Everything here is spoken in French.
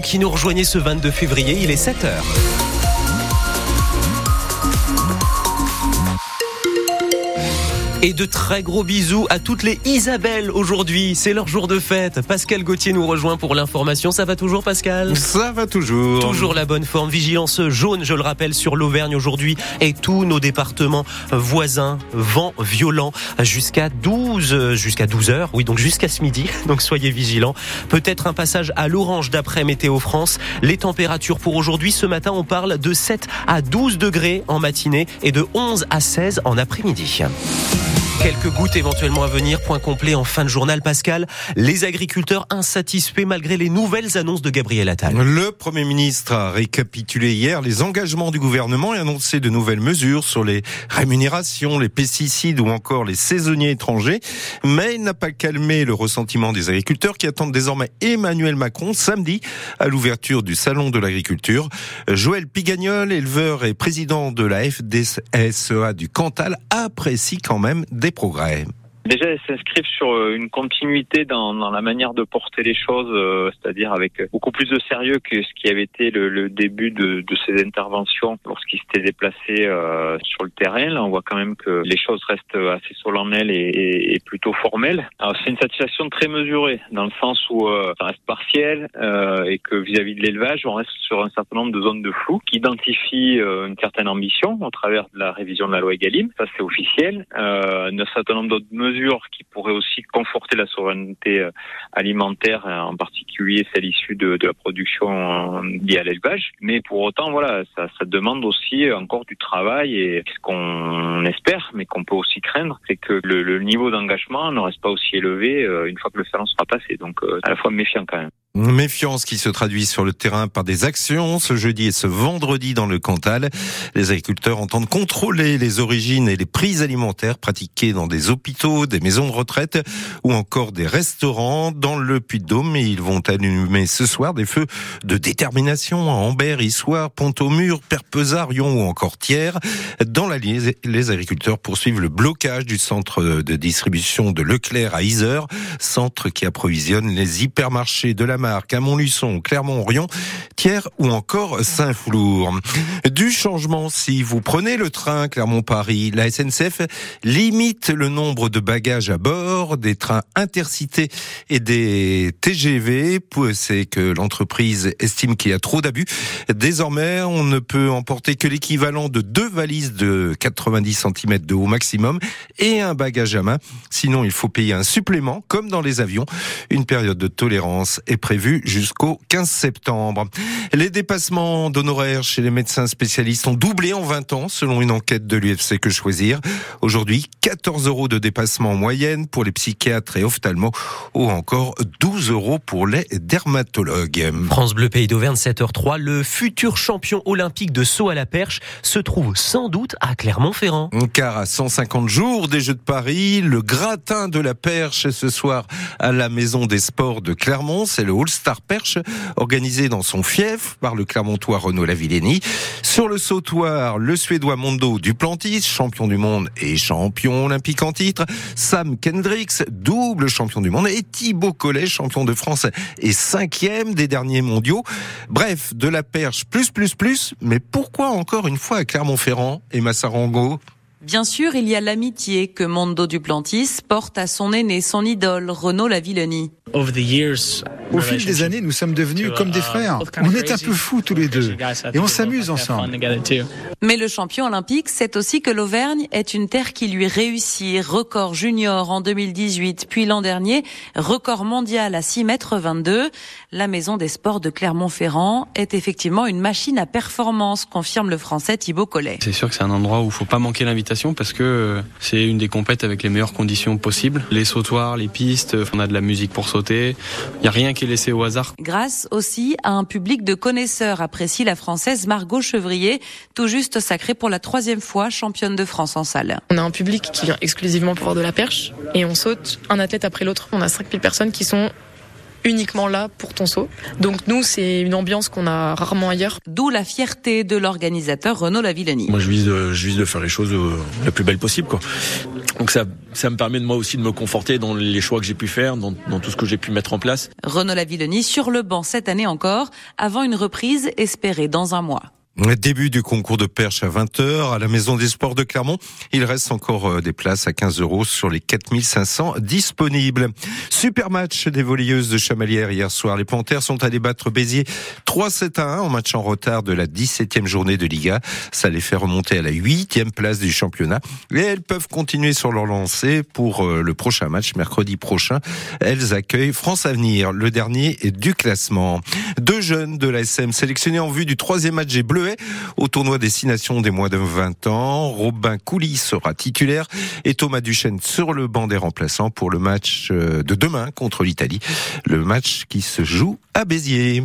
qui nous rejoignez ce 22 février, il est 7h. Et de très gros bisous à toutes les Isabelle aujourd'hui. C'est leur jour de fête. Pascal Gauthier nous rejoint pour l'information. Ça va toujours, Pascal? Ça va toujours. Toujours la bonne forme. Vigilance jaune, je le rappelle, sur l'Auvergne aujourd'hui et tous nos départements voisins. Vent violent jusqu'à 12, jusqu'à 12 heures. Oui, donc jusqu'à ce midi. Donc soyez vigilants. Peut-être un passage à l'orange d'après Météo France. Les températures pour aujourd'hui, ce matin, on parle de 7 à 12 degrés en matinée et de 11 à 16 en après-midi. Quelques gouttes éventuellement à venir. Point complet en fin de journal, Pascal. Les agriculteurs insatisfaits malgré les nouvelles annonces de Gabriel Attal. Le Premier ministre a récapitulé hier les engagements du gouvernement et annoncé de nouvelles mesures sur les rémunérations, les pesticides ou encore les saisonniers étrangers. Mais il n'a pas calmé le ressentiment des agriculteurs qui attendent désormais Emmanuel Macron samedi à l'ouverture du Salon de l'agriculture. Joël Pigagnol, éleveur et président de la FDSEA du Cantal, apprécie quand même Reprogrei Déjà, elles s'inscrivent sur euh, une continuité dans, dans, la manière de porter les choses, euh, c'est-à-dire avec beaucoup plus de sérieux que ce qui avait été le, le début de, de, ces interventions lorsqu'ils s'étaient déplacés euh, sur le terrain. Là, on voit quand même que les choses restent assez solennelles et, et, et plutôt formelles. Alors, c'est une satisfaction très mesurée, dans le sens où euh, ça reste partiel euh, et que vis-à-vis -vis de l'élevage, on reste sur un certain nombre de zones de flou qui identifient une certaine ambition au travers de la révision de la loi Egalim. Ça, c'est officiel. un certain nombre d'autres mesures qui pourraient aussi conforter la souveraineté euh, alimentaire, euh, en particulier celle issue de, la production euh, liée à l'élevage. Mais pour autant, voilà, ça, ça, demande aussi encore du travail et ce qu'on espère, mais qu'on peut aussi craindre, c'est que le, le niveau d'engagement ne reste pas aussi élevé une fois que le salon sera passé. Donc, à la fois méfiant quand même. Méfiance qui se traduit sur le terrain par des actions ce jeudi et ce vendredi dans le Cantal. Les agriculteurs entendent contrôler les origines et les prix alimentaires pratiqués dans des hôpitaux, des maisons de retraite ou encore des restaurants dans le Puy-de-Dôme. Et ils vont allumer ce soir des feux de détermination à Ambert, Issoire, Pont-au-Mur, Perpesard, Rion ou encore Thiers. Dans la les agriculteurs poursuivent le blocage du centre de distribution de Leclerc à Isère, centre qui approvisionne les hypermarchés de la à Montluçon, Clermont-Orion, Thiers ou encore Saint-Flour. Du changement si vous prenez le train Clermont-Paris, la SNCF limite le nombre de bagages à bord des trains intercités et des TGV. C'est que l'entreprise estime qu'il y a trop d'abus. Désormais, on ne peut emporter que l'équivalent de deux valises de 90 cm de haut maximum et un bagage à main. Sinon, il faut payer un supplément, comme dans les avions. Une période de tolérance est prévue vu jusqu'au 15 septembre. Les dépassements d'honoraires chez les médecins spécialistes ont doublé en 20 ans selon une enquête de l'UFC Que Choisir. Aujourd'hui, 14 euros de dépassement en moyenne pour les psychiatres et ophtalmos ou encore 12 euros pour les dermatologues. France Bleu Pays d'Auvergne 7h03, le futur champion olympique de saut à la perche se trouve sans doute à Clermont-Ferrand. Car à 150 jours des Jeux de Paris, le gratin de la perche ce soir à la Maison des Sports de Clermont, c'est le All-Star Perche, organisé dans son fief par le Clermontois Renaud Lavillenie. Sur le sautoir, le Suédois Mondo Duplantis, champion du monde et champion olympique en titre. Sam Kendricks, double champion du monde. Et Thibaut Collet, champion de France et cinquième des derniers mondiaux. Bref, de la perche plus, plus, plus. Mais pourquoi encore une fois à Clermont-Ferrand et Massarango Bien sûr, il y a l'amitié que Mondo Duplantis porte à son aîné, son idole, Renaud Lavillenie. Au fil des années, nous sommes devenus comme des frères. On est un peu fous tous les deux et on s'amuse ensemble. Mais le champion olympique sait aussi que l'Auvergne est une terre qui lui réussit. Record junior en 2018, puis l'an dernier, record mondial à 6 mètres 22. La maison des sports de Clermont-Ferrand est effectivement une machine à performance, confirme le français Thibaut Collet. C'est sûr que c'est un endroit où il faut pas manquer l'invitation parce que euh, c'est une des compètes avec les meilleures conditions possibles. Les sautoirs, les pistes, on a de la musique pour sauter. Il n'y a rien qui est laissé au hasard. Grâce aussi à un public de connaisseurs, apprécie la française Margot Chevrier, tout juste sacrée pour la troisième fois championne de France en salle. On a un public qui vient exclusivement pour voir de la perche et on saute un athlète après l'autre. On a 5000 personnes qui sont uniquement là pour ton saut. Donc nous, c'est une ambiance qu'on a rarement ailleurs. D'où la fierté de l'organisateur Renaud Lavillenie. Moi, je vise, de, je vise de faire les choses euh, la plus belle possible. Quoi. Donc ça, ça me permet de moi aussi de me conforter dans les choix que j'ai pu faire, dans, dans tout ce que j'ai pu mettre en place. Renaud Lavillenie sur le banc cette année encore, avant une reprise espérée dans un mois. Début du concours de perche à 20h à la Maison des Sports de Clermont. Il reste encore euh, des places à 15 euros sur les 4500 disponibles. Super match des volleyeuses de Chamalières hier soir. Les Panthères sont à débattre Béziers 3-7 à 1 en match en retard de la 17e journée de Liga. Ça les fait remonter à la 8e place du championnat. Et elles peuvent continuer sur leur lancée pour euh, le prochain match, mercredi prochain. Elles accueillent France Avenir, le dernier du classement. Deux jeunes de la SM sélectionnés en vue du troisième match des Bleus au tournoi Destination des moins de 20 ans. Robin Coulis sera titulaire et Thomas Duchesne sur le banc des remplaçants pour le match euh, de demain contre l'Italie. Le match qui se joue à Béziers.